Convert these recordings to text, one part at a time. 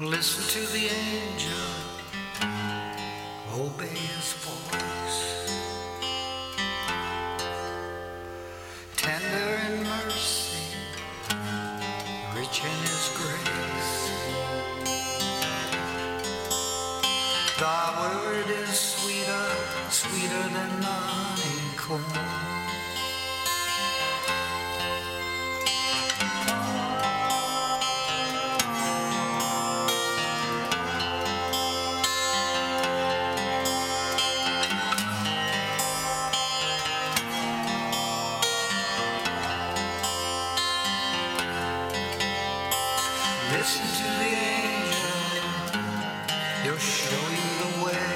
Listen to the angel, obey his voice. Tender in mercy, rich in his grace. Thy word is sweeter, sweeter than honeycomb. Listen to the angel, he'll show you the way.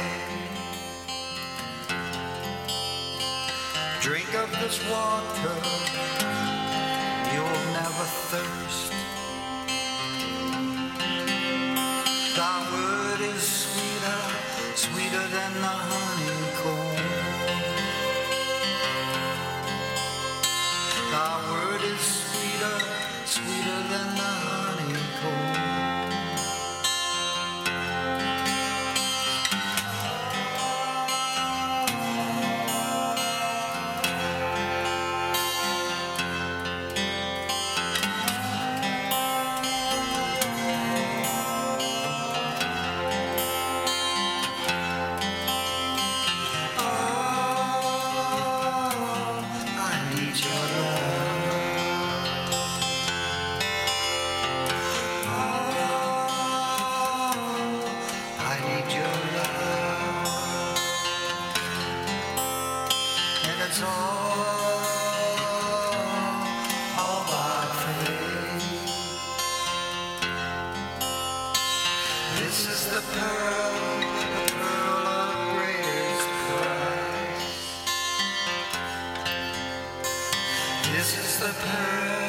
Drink of this water, This is the pearl,